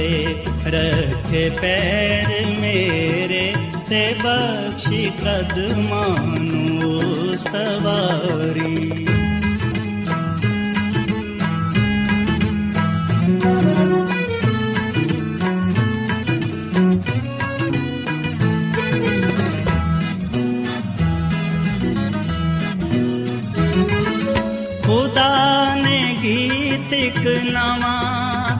ਚਟਾਨ ਰੱਖੇ ਪੈਰ ਮੇਰੇ ਤੇ ਬਖਸ਼ੀ ਕਦਮਾਂ ਨੂੰ ਸਵਾਰੀ ਖੁਦਾ ਨੇ ਗੀਤ ਇੱਕ ਨਵਾਂ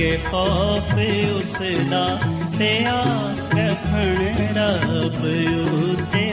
ਖੌਫ ਉਸ ਦਾ ਤੇ ਆਸ ਰੱਖਣ ਰੱਬ ਉਤੇ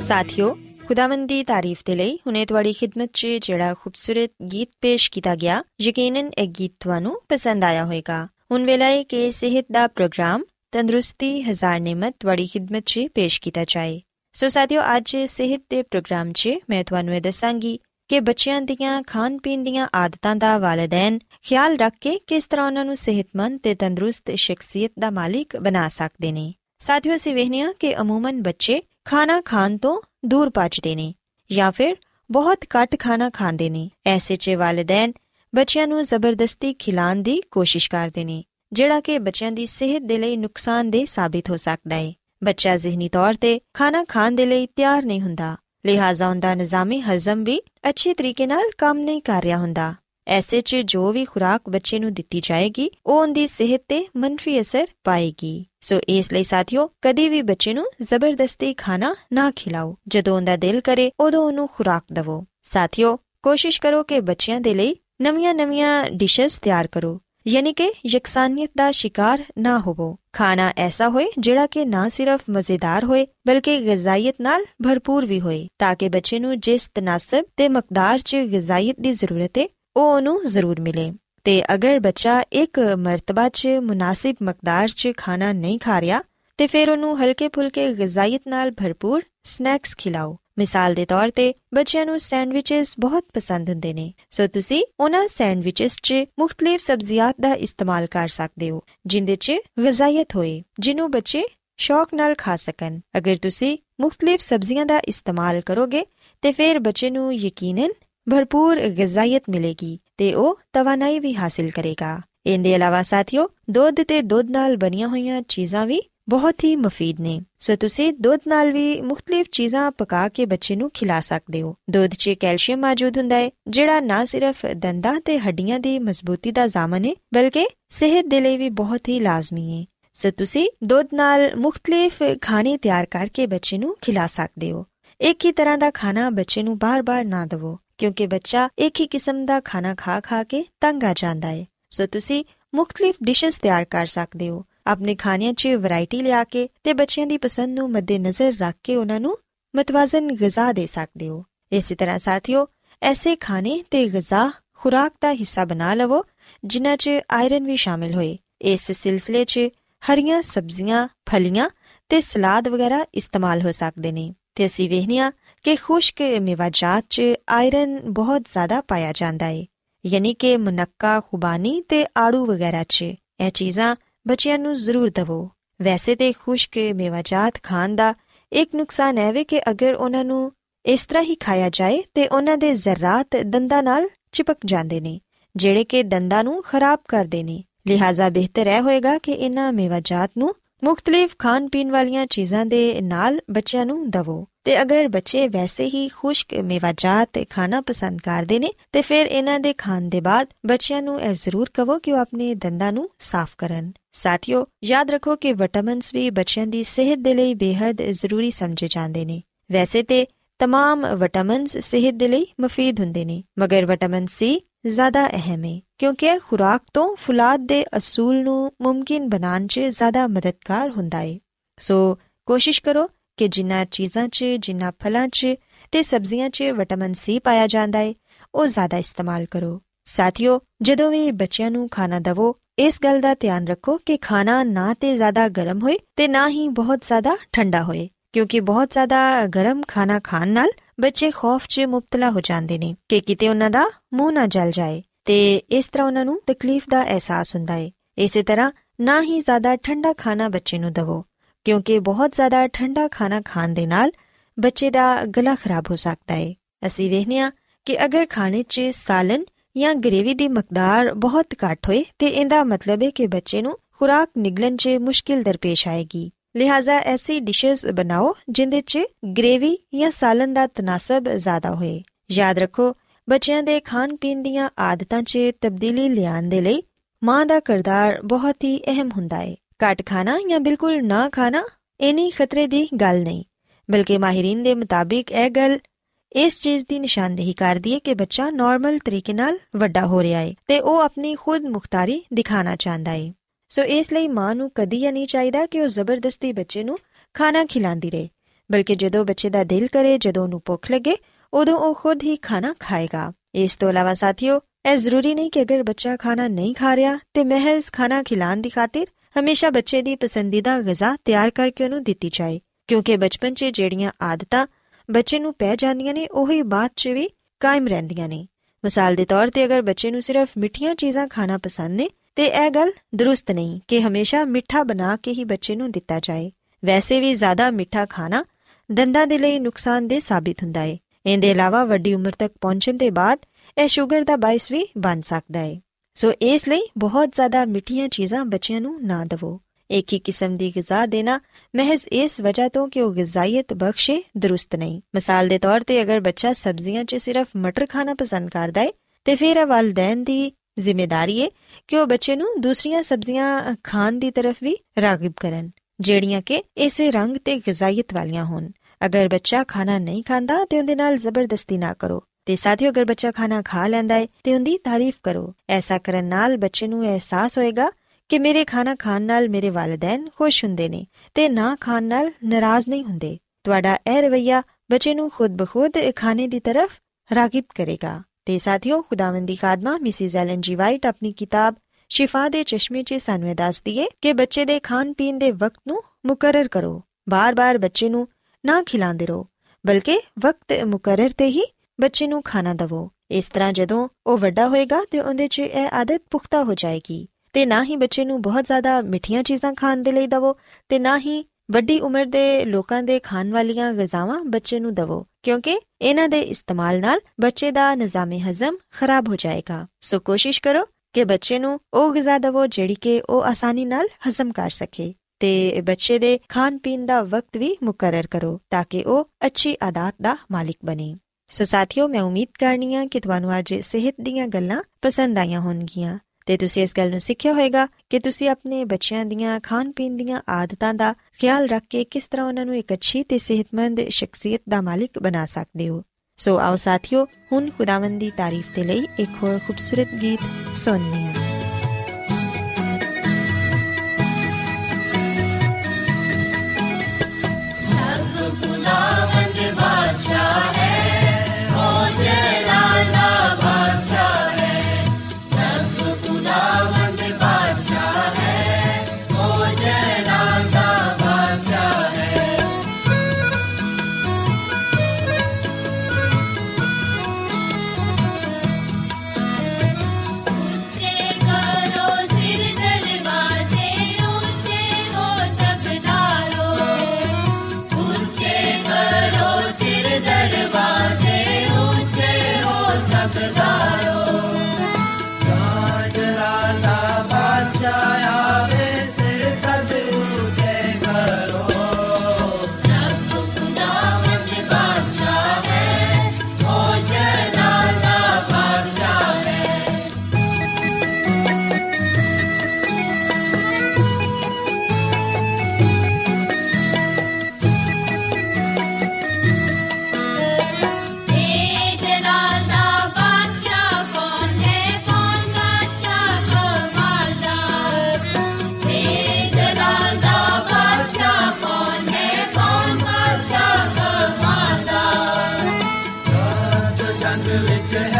ਸਾਥਿਓ, ਖੁਦਾਵੰਦ ਦੀ ਤਾਰੀਫ ਦੇ ਲਈ ਹੁਨੇ ਤੁਹਾਡੀ ਖidmat 'ਚ ਜਿਹੜਾ ਖੂਬਸੂਰਤ ਗੀਤ ਪੇਸ਼ ਕੀਤਾ ਗਿਆ, ਯਕੀਨਨ ਇਹ ਗੀਤ ਤੁਹਾਨੂੰ ਪਸੰਦ ਆਇਆ ਹੋਵੇਗਾ। ਹੁਣ ਵੇਲਾ ਹੈ ਕਿ ਸਿਹਤ ਦਾ ਪ੍ਰੋਗਰਾਮ ਤੰਦਰੁਸਤੀ ਹਜ਼ਾਰ ਨਿਮਤ ਤੁਹਾਡੀ ਖidmat 'ਚ ਪੇਸ਼ ਕੀਤਾ ਜਾਏ। ਸੋ ਸਾਥਿਓ, ਅੱਜ ਸਿਹਤ ਦੇ ਪ੍ਰੋਗਰਾਮ 'ਚ ਮੈਂ ਤੁਹਾਨੂੰ ਇਹ ਦੱਸਾਂਗੀ ਕਿ ਬੱਚਿਆਂ ਦੀਆਂ ਖਾਣ ਪੀਣ ਦੀਆਂ ਆਦਤਾਂ ਦਾ ਵਾਲਿਦੈਨ ਖਿਆਲ ਰੱਖ ਕੇ ਕਿਸ ਤਰ੍ਹਾਂ ਉਹਨਾਂ ਨੂੰ ਸਿਹਤਮੰਦ ਤੇ ਤੰਦਰੁਸਤ ਸ਼ਖਸੀਅਤ ਦਾ ਮਾਲਿਕ ਬਣਾ ਸਕਦੇ ਨੇ। ਸਾਥਿਓ, ਅਸੀਂ ਵੇਖਨੀਆ ਕਿ ਅਮੂਮਨ ਬੱਚੇ ਖਾਣਾ ਖਾਣ ਤੋਂ ਦੂਰ ਭੱਜਦੇ ਨੇ ਜਾਂ ਫਿਰ ਬਹੁਤ ਘੱਟ ਖਾਣਾ ਖਾਂਦੇ ਨੇ। ਐਸੇ 'ਚ ਵਾਲਿਦੈਨ ਬੱਚਿਆਂ ਨੂੰ ਜ਼ਬਰਦਸਤੀ ਖਿਲਾਉਣ ਦੀ ਕੋਸ਼ਿਸ਼ ਕਰਦੇ ਨੇ, ਜਿਹੜਾ ਕਿ ਬੱਚਿਆਂ ਦੀ ਸਿਹਤ ਦੇ ਲਈ ਨੁਕਸਾਨਦੇਹ ਸਾਬਿਤ ਹੋ ਸਕਦਾ ਹੈ ਬੱਚਾ ਜ਼ਿਹਨੀ ਤੌਰ ਤੇ ਖਾਣਾ ਖਾਣ ਦੇ ਲਈ ਤਿਆਰ ਨਹੀਂ ਹੁੰਦਾ। ਲਿਹਾਜ਼ਾ ਉਹਦਾ ਨਿਜ਼ਾਮੀ ਹਜ਼ਮ ਵੀ ਅੱਛੇ ਤਰੀਕੇ ਨਾਲ ਕੰਮ ਨਹੀਂ ਕਰ ਰਿਹਾ ਹੁੰਦਾ। ਐਸੇ 'ਚ ਜੋ ਵੀ ਖੁਰਾਕ ਬੱਚੇ ਨੂੰ ਦਿੱਤੀ ਜਾਏਗੀ, ਉਹ ਉਹਦੀ ਸਿਹਤ ਤੇ ਮੰਫੀ ਅਸਰ ਪਾਏਗੀ। ਸੋ ਇਸ ਲਈ ਸਾਥੀਓ, ਕਦੀ ਵੀ ਬੱਚੇ ਨੂੰ ਜ਼ਬਰਦਸਤੀ ਖਾਣਾ ਨਾ ਖਿਲਾਓ। ਜਦੋਂ ਉਹਦਾ ਦਿਲ ਕਰੇ, ਉਦੋਂ ਉਹਨੂੰ ਖੁਰਾਕ ਦਿਵੋ। ਸਾਥੀਓ, ਕੋਸ਼ਿਸ਼ ਕਰੋ ਕਿ ਬੱਚਿਆਂ ਦੇ ਲਈ ਨਵੀਆਂ-ਨਵੀਆਂ ਡਿਸ਼ਸ ਤਿਆਰ ਕਰੋ। ਯਾਨੀ ਕਿ ਯਕਸਾਨੀਅਤ ਦਾ ਸ਼ਿਕਾਰ ਨਾ ਹੋਵੋ। ਖਾਣਾ ਐਸਾ ਹੋਏ ਜਿਹੜਾ ਕਿ ਨਾ ਸਿਰਫ ਮਜ਼ੇਦਾਰ ਹੋਏ, ਬਲਕਿ ਗਜ਼ਾਇਤ ਨਾਲ ਭਰਪੂਰ ਵੀ ਹੋਏ, ਤਾਂ ਕਿ ਬੱਚੇ ਨੂੰ ਜਿਸ ਤਨਾਸਬ ਤੇ ਮਕਦਾਰ 'ਚ ਗਜ਼ਾਇਤ ਦੀ ਜ਼ਰੂਰਤ ਹੈ ਉਹ ਉਹਨੂੰ ਜ਼ਰੂਰ ਮਿਲੇ। ਤੇ ਅਗਰ ਬੱਚਾ ਇੱਕ ਮਰਤਬਾ 'ਚ ਮੁਨਾਸਿਬ ਮਕਦਾਰ 'ਚ ਖਾਣਾ ਨਹੀਂ ਖਾ ਰਿਹਾ, ਤੇ ਫਿਰ ਉਹਨੂੰ ਹਲਕੇ ਫੁਲਕੇ ਗਜ਼ਾਇਤ ਨਾਲ ਭਰਪੂਰ ਸਨੈਕਸ ਖਿਲਾਓ। ਮਿਸਾਲ ਦੇ ਤੌਰ ਤੇ ਬੱਚਿਆਂ ਨੂੰ ਸੈਂਡਵਿਚਸ ਬਹੁਤ ਪਸੰਦ ਹੁੰਦੇ ਨੇ। ਸੋ ਤੁਸੀਂ ਉਹਨਾਂ ਸੈਂਡਵਿਚਸ 'ਚ ਮੁxtਲਿਫ ਸਬਜ਼ੀਆਂ ਦਾ ਇਸਤੇਮਾਲ ਕਰ ਸਕਦੇ ਹੋ, ਜਿੰਦੇ 'ਚ ਗਜ਼ਾਇਤ ਹੋਏ ਜਿਹਨੂੰ ਬੱਚੇ ਸ਼ੌਕ ਨਾਲ ਖਾ ਸਕਣ। ਅਗਰ ਤੁਸੀਂ ਮੁxtਲਿਫ ਸਬਜ਼ੀਆਂ ਦਾ ਇਸਤੇਮਾਲ ਕਰੋਗੇ, ਤੇ ਫਿਰ ਬੱਚੇ ਨੂੰ ਯਕੀਨਨ ਭਰਪੂਰ ਗਜ਼ਾਇਤ ਮਿਲੇਗੀ, ਤੇ ਉਹ ਤਵਾਨਾਈ ਵੀ ਹਾਸਲ ਕਰੇਗਾ। ਇਹਦੇ ਇਲਾਵਾ ਸਾਥੀਓ, ਦੁੱਧ ਤੇ ਦੁੱਧ ਨਾਲ ਬਣੀਆਂ ਹੋਈਆਂ ਚੀਜ਼ਾਂ ਵੀ ਬਹੁਤ ਹੀ ਮਫੀਦ ਨੇ। ਸੋ ਤੁਸੀਂ ਦੁੱਧ ਨਾਲ ਵੀ ਮੁxtਲਿਫ ਚੀਜ਼ਾਂ ਪਕਾ ਕੇ ਬੱਚੇ ਨੂੰ ਖਿਲਾ ਸਕਦੇ ਹੋ। ਦੁੱਧ 'ਚ ਕੈਲਸ਼ੀਅਮ ਮੌਜੂਦ ਹੁੰਦਾ ਹੈ, ਜਿਹੜਾ ਨਾ ਸਿਰਫ ਦੰਦਾਂ ਤੇ ਹੱਡੀਆਂ ਦੀ ਮਜ਼ਬੂਤੀ ਦਾ ਜ਼ਾਮਨ ਹੈ ਬਲਕਿ ਸਿਹਤ ਦੇ ਲਈ ਵੀ ਬਹੁਤ ਹੀ ਲਾਜ਼ਮੀ ਹੈ। ਸੋ ਤੁਸੀਂ ਦੁੱਧ ਨਾਲ ਮੁxtਲਿਫ ਖਾਣੇ ਤਿਆਰ ਕਰਕੇ ਬੱਚੇ ਨੂੰ ਖਿਲਾ ਸਕਦੇ ਹੋ। ਇੱਕ ਹੀ ਤਰ੍ਹਾਂ ਦਾ ਖਾਣਾ ਬੱਚੇ ਨੂੰ ਬਾਰ-ਬਾਰ ਨਾ ਦਿਵੋ, ਕਿਉਂਕਿ ਬੱਚਾ ਇੱਕ ਹੀ ਕਿਸਮ ਦਾ ਖਾਣਾ ਖਾ-ਖਾ ਕੇ ਤੰਗ ਆ ਜਾਂਦਾ ਹੈ। ਸੋ ਤੁਸੀਂ ਮੁxtਲਿਫ ਡਿਸ਼ਸ ਤਿਆਰ ਕਰ ਸਕਦੇ ਹੋ। ਆਪਣੇ ਖਾਣਿਆਂ 'ਚ ਵੈਰਾਈਟੀ ਲਿਆ ਕੇ ਤੇ ਬੱਚਿਆਂ ਦੀ ਪਸੰਦ ਨੂੰ ਮੱਦੇਨਜ਼ਰ ਰੱਖ ਕੇ ਉਹਨਾਂ ਨੂੰ ਮਤਵਾਜ਼ਨ ਗਿਜ਼ਾ ਦੇ ਸਕਦੇ ਹੋ। ਇਸੇ ਤਰ੍ਹਾਂ ਸਾਥੀਓ, ਐਸੇ ਖਾਣੇ ਤੇ ਗਿਜ਼ਾ ਖੁਰਾਕ ਦਾ ਹਿੱਸਾ ਬਣਾ ਲਵੋ, ਜਿਨ੍ਹਾਂ 'ਚ ਆਇਰਨ ਵੀ ਸ਼ਾਮਿਲ ਹੋਏ। ਇਸ ਸਿਲਸਿਲੇ 'ਚ ਹਰੀਆਂ ਸਬਜ਼ੀਆਂ, ਫਲੀਆਂ ਤੇ ਸਲਾਦ ਵਗੈਰਾ ਇਸਤੇਮਾਲ ਹੋ ਸਕਦੇ ਨੇ। ਤੇ ਅਸੀਂ ਵੇਖਨੀਆ ਕਿ ਖੁਸ਼ਕ ਮੇਵਾਜਾਤ 'ਚ ਆਇਰਨ ਬਹੁਤ ਜ਼ਿਆਦਾ ਪਾਇਆ ਜਾਂਦਾ ਹੈ ਯਾਨੀ ਕਿ ਮੁਨੱਕਾ, ਖੁਬਾਨੀ ਤੇ ਆੜੂ ਵਗੈਰਾ 'ਚ। ਇਹ ਚੀਜ਼ਾਂ ਬੱਚਿਆਂ ਨੂੰ ਜ਼ਰੂਰ ਦਵੋ। ਵੈਸੇ ਤੇ ਖੁਸ਼ਕ ਮੇਵਾਜਾਤ ਖਾਣ ਦਾ ਇੱਕ ਨੁਕਸਾਨ ਹੈ ਵੇ ਕਿ ਅਗਰ ਉਹਨਾਂ ਨੂੰ ਇਸ ਤਰ੍ਹਾਂ ਹੀ ਖਾਇਆ ਜਾਏ ਤੇ ਉਹਨਾਂ ਦੇ ਜ਼ਰਰਾਤ ਦੰਦਾਂ ਨਾਲ ਚਿਪਕ ਜਾਂਦੇ ਨੇ, ਜਿਹੜੇ ਕਿ ਦੰਦਾਂ ਨੂੰ ਖਰਾਬ ਕਰਦੇ ਨੇ। ਲਿਹਾਜ਼ਾ ਬਿਹਤਰ ਹੈ ਹੋਏਗਾ ਕਿ ਇਹਨਾਂ ਮੇਵਾਜਾਤ ਨੂੰ ਮੁxtਲਿਫ ਖਾਣ ਪੀਣ ਵਾਲੀਆਂ ਚੀਜ਼ਾਂ ਦੇ ਨਾਲ ਬੱਚਿਆਂ ਨੂੰ ਦਵੋ। ਤੇ ਅਗਰ ਬੱਚੇ ਵੈਸੇ ਹੀ ਖੁਸ਼ਕ ਮੇਵਾਜਾਤ ਖਾਣਾ ਪਸੰਦ ਕਰਦੇ ਨੇ, ਤੇ ਫਿਰ ਇਹਨਾਂ ਦੇ ਖਾਣ ਦੇ ਬਾਅਦ ਬੱਚਿਆਂ ਨੂੰ ਇਹ ਜ਼ਰੂਰ ਕਹੋ ਕਿ ਉਹ ਆਪਣੇ ਦੰਦਾਂ ਨੂੰ ਸਾਫ਼ ਕਰਨ। ਸਾਥੀਓ, ਯਾਦ ਰੱਖੋ ਕਿ ਵਿਟਾਮਿਨਸ ਵੀ ਬੱਚਿਆਂ ਦੀ ਸਿਹਤ ਦੇ ਲਈ ਬੇहद ਜ਼ਰੂਰੀ ਸਮਝੇ ਜਾਂਦੇ ਨੇ। ਵੈਸੇ ਤੇ ਤਮਾਮ ਵਿਟਾਮਿਨਸ ਸਿਹਤ ਦੇ ਲਈ ਮਫੀਦ ਹੁੰਦੇ ਨੇ, ਮਗਰ ਵਿਟਾਮਿਨ ਸੀ ਜ਼ਿਆਦਾ ਅਹਿਮ ਹੈ, ਕਿਉਂਕਿ ਇਹ ਖੁਰਾਕ ਤੋਂ ਫੁਲਾਦ ਦੇ ਅਸੂਲ ਨੂੰ ਮੁਮਕਿਨ ਬਣਾਉਣ 'ਚ ਜ਼ਿਆਦਾ ਮਦਦਗਾਰ ਹੁੰਦਾ ਹੈ। ਸੋ ਕੋਸ਼ਿਸ਼ ਕਰੋ ਕਿ ਜਿੰਨਾ ਚੀਜ਼ਾਂ 'ਚ, ਜਿੰਨਾ ਫਲਾਂ 'ਚ ਤੇ ਸਬਜ਼ੀਆਂ 'ਚ ਵਿਟਾਮਿਨ ਸੀ ਪਾਇਆ ਜਾਂਦਾ ਹੈ ਉਹ ਜ਼ਿਆਦਾ ਇਸਤੇਮਾਲ ਕਰੋ। ਸਾਥੀਓ, ਜਦੋਂ ਵੀ ਬੱਚਿਆਂ ਨੂੰ ਖਾਣਾ ਦਵੋ, ਇਸ ਗੱਲ ਦਾ ਧਿਆਨ ਰੱਖੋ ਕਿ ਖਾਣਾ ਨਾ ਤੇ ਜ਼ਿਆਦਾ ਗਰਮ ਹੋਏ ਤੇ ਨਾ ਹੀ ਬਹੁਤ ਜ਼ਿਆਦਾ ਠੰਡਾ ਹੋਏ, ਕਿਉਂਕਿ ਬਹੁਤ ਜ਼ਿਆਦਾ ਗਰਮ ਖਾਣਾ ਖਾਣ ਨਾਲ ਬੱਚੇ ਖੌਫ 'ਚ ਮੁਬਤਲਾ ਹੋ ਜਾਂਦੇ ਨੇ ਕਿ ਕਿਤੇ ਉਹਨਾਂ ਦਾ ਮੂੰਹ ਨਾ ਜਲ ਜਾਏ ਤੇ ਇਸ ਤਰ੍ਹਾਂ ਉਹਨਾਂ ਨੂੰ ਤਕਲੀਫ ਦਾ ਅਹਿਸਾਸ ਹੁੰਦਾ ਹੈ ਇਸੇ ਤਰ੍ਹਾਂ ਨਾ ਹੀ ਜ਼ਿਆਦਾ ਠੰਡਾ ਖਾਣਾ ਬੱਚੇ ਨੂੰ ਦਵੋ। ਕਿਉਂਕਿ ਬਹੁਤ ਜ਼ਿਆਦਾ ਠੰਡਾ ਖਾਣਾ ਖਾਣ ਦੇ ਨਾਲ ਬੱਚੇ ਦਾ ਗਲਾ ਖਰਾਬ ਹੋ ਸਕਦਾ ਹੈ ਅਸੀਂ ਵੇਖਿਆ ਕਿ ਅਗਰ ਖਾਣੇ 'ਚ ਸਾਲਨ ਜਾਂ ਗ੍ਰੇਵੀ ਦੀ ਮਕਦਾਰ ਬਹੁਤ ਘੱਟ ਹੋਏ ਤੇ ਇਹਦਾ ਮਤਲਬ ਹੈ ਕਿ ਬੱਚੇ ਨੂੰ ਖੁਰਾਕ ਨਿਗਲਣ 'ਚ ਮੁਸ਼ਕਿਲ ਦਰਪੇਸ਼ ਆਏਗੀ। ਲਿਹਾਜ਼ਾ ਐਸੀ ਡਿਸ਼ਸ ਬਣਾਓ ਜਿੰਦੇ 'ਚ ਗ੍ਰੇਵੀ ਜਾਂ ਸਾਲਨ ਦਾ ਤਨਾਸਬ ਜ਼ਿਆਦਾ ਹੋਏ। ਯਾਦ ਰੱਖੋ, ਬੱਚਿਆਂ ਦੇ ਖਾਣ ਪੀਣ ਦੀਆਂ ਆਦਤਾਂ 'ਚ ਤਬਦੀਲੀ ਲਿਆਉਣ ਦੇ ਲਈ ਮਾਂ ਦਾ ਕਿਰਦਾਰ ਬਹੁਤ ਹੀ ਅਹਿਮ ਹੁੰਦਾ ਹੈ ਘੱਟ ਖਾਣਾ ਜਾਂ ਬਿਲਕੁਲ ਨਾ ਖਾਣਾ, ਇਨੀ ਖਤਰੇ ਦੀ ਗੱਲ ਨਹੀਂ। ਬਲਕਿ ਮਾਹਿਰੀਨ ਦੇ ਮੁਤਾਬਿਕ ਇਹ ਗੱਲ ਇਸ ਚੀਜ਼ ਦੀ ਨਿਸ਼ਾਨਦੇਹੀ ਕਰਦੀ ਹੈ ਕਿ ਬੱਚਾ ਨਾਰਮਲ ਤਰੀਕੇ ਨਾਲ ਵੱਡਾ ਹੋ ਰਿਹਾ ਹੈ ਤੇ ਉਹ ਆਪਣੀ ਖੁਦ ਮੁਖਤਾਰੀ ਦਿਖਾਣਾ ਚਾਹੁੰਦਾ ਹੈ। ਸੋ ਇਸ ਲਈ ਮਾਂ ਨੂੰ ਕਦੀ ਨਹੀਂ ਚਾਹੀਦਾ ਕਿ ਉਹ ਜ਼ਬਰਦਸਤੀ ਬੱਚੇ ਨੂੰ ਖਾਣਾ ਖਿਲਾਉਂਦੀ ਰਹੇ, ਬਲਕਿ ਜਦੋਂ ਬੱਚੇ ਦਾ ਦਿਲ ਕਰੇ, ਜਦੋਂ ਉਹਨੂੰ ਭੁੱਖ ਲੱਗੇ, ਉਦੋਂ ਉਹ ਖੁਦ ਹੀ ਖਾਣਾ ਖਾਏਗਾ। ਇਸ ਤੋਂ ਇਲਾਵਾ ਸਾਥੀਓ, ਇਹ ਜ਼ਰੂਰੀ ਨਹੀਂ ਕਿ ਅਗਰ ਬੱਚਾ ਖਾਣਾ ਨਹੀਂ ਖਾ ਰਿਹਾ ਤੇ ਮਹਿਜ਼ ਖਾਣਾ ਖਿਲਾਉਣ ਦੀ ਖਾਤਰ ਹਮੇਸ਼ਾ ਬੱਚੇ ਦੀ ਪਸੰਦੀਦਾ ਗਿਜ਼ਾ ਤਿਆਰ ਕਰਕੇ ਉਹਨੂੰ ਦਿੱਤੀ ਜਾਏ, ਕਿਉਂਕਿ ਬਚਪਨ 'ਚ ਜਿਹੜੀਆਂ ਆਦਤਾਂ ਬੱਚੇ ਨੂੰ ਪੈ ਜਾਂਦੀਆਂ ਨੇ, ਉਹੀ ਬਾਅਦ 'ਚ ਵੀ ਕਾਇਮ ਰਹਿੰਦੀਆਂ ਨੇ। ਮਿਸਾਲ ਦੇ ਤੌਰ ਤੇ ਅਗਰ ਬੱਚੇ ਨੂੰ ਸਿਰਫ ਮਿੱਠੀਆਂ ਚੀਜ਼ਾਂ ਖਾਣਾ ਪਸੰਦ ਨੇ, ਤੇ ਇਹ ਗੱਲ ਦਰੁਸਤ ਨਹੀਂ ਕਿ ਹਮੇਸ਼ਾ ਮਿੱਠਾ ਬਣਾ ਕੇ ਹੀ ਬੱਚੇ ਨੂੰ ਦਿੱਤਾ ਜਾਏ। ਵੈਸੇ ਵੀ ਜ਼ਿਆਦਾ ਮਿੱਠਾ ਖਾਣਾ ਦੰਦਾਂ ਦੇ ਲਈ ਨੁਕਸਾਨਦੇਹ ਸਾਬਿਤ ਹੁੰਦਾ ਹੈ ਇਹਦੇ ਇਲਾਵਾ ਵੱਡੀ ਉਮਰ ਤੱਕ ਪਹੁੰਚਣ ਦੇ ਬਾਅਦ ਇਹ ਸ਼ੂਗਰ ਦਾ ਬਾਇਸ ਵੀ ਬਣ ਸਕਦਾ ਹੈ ਸੋ ਇਸ ਲਈ ਬਹੁਤ ਜ਼ਿਆਦਾ ਮਿੱਠੀਆਂ ਚੀਜ਼ਾਂ ਬੱਚਿਆਂ ਨੂੰ ਨਾ ਦਿਵੋ। ਇੱਕ ਹੀ ਕਿਸਮ ਦੀ ਗਿਜ਼ਾ ਦੇਣਾ ਮਹਿਜ਼ ਇਸ ਵਜ੍ਹਾ ਤੋਂ ਕਿ ਉਹ ਗਿਜ਼ਾਇਤ ਬਖਸ਼ੇ, ਦਰੁਸਤ ਨਹੀਂ। ਮਿਸਾਲ ਦੇ ਤੌਰ ਤੇ ਅਗਰ ਬੱਚਾ ਸਬਜ਼ੀਆਂ 'ਚ ਸਿਰਫ ਮਟਰ ਖਾਣਾ ਪਸੰਦ ਕਰਦਾ ਹੈ ਤੇ ਫਿਰ ਇਹ ਵਾਲਦੈਨ ਦੀ ਜ਼ਿੰਮੇਵਾਰੀ ਹੈ ਕਿ ਉਹ ਬੱਚੇ ਨੂੰ ਦੂਸਰੀਆਂ ਸਬਜ਼ੀਆਂ ਖਾਣ ਦੀ ਤਰਫ ਵੀ ਰਾਗਿਬ ਕਰਨ, ਜਿਹੜੀਆਂ ਕਿ ਇਸੇ ਰੰਗ ਤੇ ਗਿਜ਼ਾਇਤ ਵਾਲੀਆਂ ਹੋਣ। ਅਗਰ ਬੱਚਾ ਖਾਣਾ ਨਹੀਂ ਖਾਂਦਾ ਤੇ ਉਹਦੇ ਨਾਲ ਜ਼ਬਰਦਸਤੀ ਨਾ ਕਰੋ। ਤੇ ਸਾਥੀਓ, ਅਗਰ ਬੱਚਾ ਖਾਣਾ ਖਾ ਲੈਂਦਾ ਹੈ ਤੇ ਉਹਦੀ ਤਾਰੀਫ ਕਰੋ। ਐਸਾ ਕਰਨ ਨਾਲ ਬੱਚੇ ਨੂੰ ਅਹਿਸਾਸ ਹੋਏਗਾ ਕਿ ਮੇਰੇ ਖਾਣਾ ਖਾਣ ਨਾਲ ਮੇਰੇ ਵਾਲਿਦੈਨ ਖੁਸ਼ ਹੁੰਦੇ ਨੇ ਤੇ ਨਾ ਖਾਣ ਨਾਲ ਨਾਰਾਜ਼ ਨਹੀਂ ਹੁੰਦੇ। ਤੁਹਾਡਾ ਇਹ ਰਵਈਆ ਬੱਚੇ ਨੂੰ ਖੁਦ ਬਖੁਦ ਖਾਣੇ ਦੀ ਤਰਫ ਰਾਗਿਬ ਕਰੇਗਾ। ਤੇ ਸਾਥੀਓ, ਖੁਦਾਵੰਦੀ ਖਾਦਮਾ ਮਿਸਿਸ ਐਲਨ ਜੀ ਵਾਈਟ ਆਪਣੀ ਕਿਤਾਬ ਸ਼ਿਫਾ ਦੇ ਚਸ਼ਮੇ 'ਚ ਸਾਨੂੰ ਦੱਸਦੀ ਏ ਕਿ ਬੱਚੇ ਦੇ ਖਾਣ ਪੀਣ ਦੇ ਵਕਤ ਨੂੰ ਮੁਕਰਰ ਕਰੋ। ਬਾਰ-ਬਾਰ ਬੱਚੇ ਨੂੰ ਨਾ ਖਿਲਾਉਂਦੇ ਰਹੋ, ਬਲਕਿ ਵਕਤ ਮੁਕਰਰ ਤੇ ਹੀ ਬੱਚੇ ਨੂੰ ਖਾਣਾ ਦਵੋ। ਇਸ ਤਰ੍ਹਾਂ ਜਦੋਂ ਉਹ ਵੱਡਾ ਹੋਏਗਾ ਤੇ ਉਹਦੇ 'ਚ ਇਹ ਆਦਤ ਪੁਖਤਾ ਹੋ ਜਾਏਗੀ। ਤੇ ਨਾ ਹੀ ਬੱਚੇ ਨੂੰ ਬਹੁਤ ਜ਼ਿਆਦਾ ਮਿੱਠੀਆਂ ਚੀਜ਼ਾਂ ਖਾਣ ਦੇ ਲਈ ਦਵੋ ਤੇ ਨਾ ਹੀ ਵੱਡੀ ਉਮਰ ਦੇ ਲੋਕਾਂ ਦੇ ਖਾਣ ਵਾਲੀਆਂ ਗਜ਼ਾਵਾਂ ਬੱਚੇ ਨੂੰ ਦਵੋ, ਕਿਉਂਕਿ ਇਹਨਾਂ ਦੇ ਇਸਤੇਮਾਲ ਨਾਲ ਬੱਚੇ ਦਾ ਨਿਜ਼ਾਮੇ ਹਜ਼ਮ ਖਰਾਬ ਹੋ ਜਾਏਗਾ। ਸੋ ਕੋਸ਼ਿਸ਼ ਕਰੋ ਕਿ ਬੱਚੇ ਨੂੰ ਉਹ ਗਿਜ਼ਾ ਦਵੋ ਜਿਹੜੀ ਕਿ ਉਹ ਆਸਾਨੀ ਨਾਲ ਹਜ਼ਮ ਕਰ ਸਕੇ ਤੇ ਬੱਚੇ ਦੇ ਖਾਣ ਪੀਣ ਦਾ ਵਕਤ ਵੀ ਮੁਕਰਰ ਕਰੋ ਤਾਂ ਕਿ ਉਹ ਅੱਛੀ ਆਦਤ ਦਾ ਮਾਲਿਕ ਬਣੇ। ਸੋ ਸਾਥੀਓ, ਮੈਂ ਉਮੀਦ ਕਰਨੀ ਆ ਕਿ ਤੁਹਾਨੂੰ ਅੱਜ ਸਿਹਤ ਦੀਆਂ ਗੱਲਾਂ ਪਸੰਦ ਆਈਆਂ ਹੋਣਗੀਆਂ। ਤੇ ਤੁਸੀਂ ਇਸ ਗੱਲ ਨੂੰ ਸਿੱਖਿਆ ਹੋਵੇਗਾ ਕਿ ਤੁਸੀਂ ਆਪਣੇ ਬੱਚਿਆਂ ਦੀਆਂ ਖਾਣ ਪੀਣ ਦੀਆਂ ਆਦਤਾਂ ਦਾ ਖਿਆਲ ਰੱਖ ਕੇ ਕਿਸ ਤਰ੍ਹਾਂ ਉਹਨਾਂ ਨੂੰ ਇੱਕ ਅੱਛੀ ਤੇ ਸਿਹਤਮੰਦ ਸ਼ਖਸੀਅਤ ਦਾ ਮਾਲਿਕ ਬਣਾ ਸਕਦੇ ਹੋ। ਸੋ ਆਓ ਸਾਥੀਓ, ਹੁਣ ਖੁਦਾਵੰਦੀ ਦੀ ਤਾਰੀਫ ਦੇ ਲਈ ਇੱਕ ਹੋਰ ਖੂਬਸੂਰਤ ਗੀਤ ਸੁਣਨੇ ਆ Till it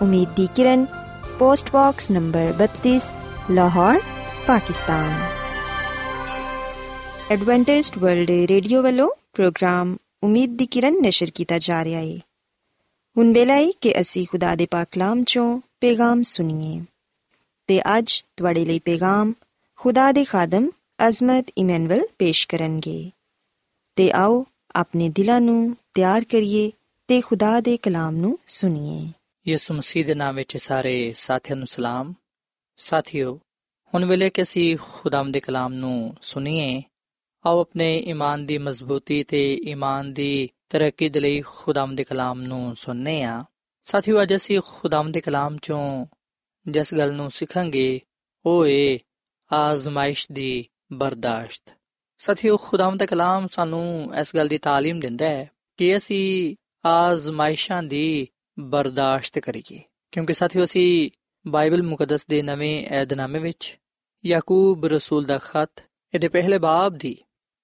امید کی کرن، post box number 32 Lahore, Pakistan. Adventist World Radio والو، پروگرام امید دی کرن نشر کیتا جا رہا ہے۔ ہن ویلا ہے کہ اسی خدا دے پاک کلام چوں پیغام سنیے۔ تے اج تواڈے لئی پیغام خدا دے خادم عظمت ایمنول پیش کرن گے۔ تے آو اپنے دلانوں تیار کریے تے خدا دے کلام نو سنیے۔ ਯਿਸੂ ਮਸੀਹ ਦੇ ਨਾਮ ਵਿੱਚ ਸਾਰੇ ਸਾਥੀਆਂ ਨੂੰ ਸਲਾਮ ਸਾਥੀਓ ਹੁਣ ਵੇਲੇ ਕਿ ਅਸੀਂ ਖੁਦਾਮ ਦੇ ਕਲਾਮ ਨੂੰ ਸੁਣੀਏ ਆਓ ਆਪਣੇ ਈਮਾਨ ਦੀ ਮਜ਼ਬੂਤੀ ਤੇ ਈਮਾਨ ਦੀ ਤਰੱਕੀ ਦੇ ਲਈ ਖੁਦਾਮ ਦੇ ਕਲਾਮ ਨੂੰ ਸੁਣਨੇ ਆ ਸਾਥੀਓ ਅੱਜ ਅਸੀਂ ਖੁਦਾਮ ਦੇ ਕਲਾਮ ਚੋਂ ਜਿਸ ਗੱਲ ਨੂੰ ਸਿੱਖਾਂਗੇ ਉਹ ਏ ਆਜ਼ਮਾਇਸ਼ ਦੀ ਬਰਦਾਸ਼ਤ ਸਾਥੀਓ ਖੁਦਾਮ ਦਾ ਕਲਾਮ ਸਾਨੂੰ ਇਸ ਗੱਲ ਦੀ تعلیم ਦਿੰਦਾ ਹੈ ਕਿ ਅਸੀਂ ਆਜ਼ਮਾਇਸ਼ਾਂ ਦੀ ਬਰਦਾਸ਼ਤ ਕਰੀਏ ਕਿਉਂਕਿ ਸਾਥੀਓ, ਅਸੀਂ ਬਾਈਬਲ ਮੁਕੱਦਸ ਦੇ ਨਵੇਂ ਏਧਨਾਮੇ ਵਿੱਚ ਯਾਕੂਬ ਰਸੂਲ ਦਾ ਖਤ ਇਹਦੇ ਪਹਿਲੇ ਬਾਬ ਦੀ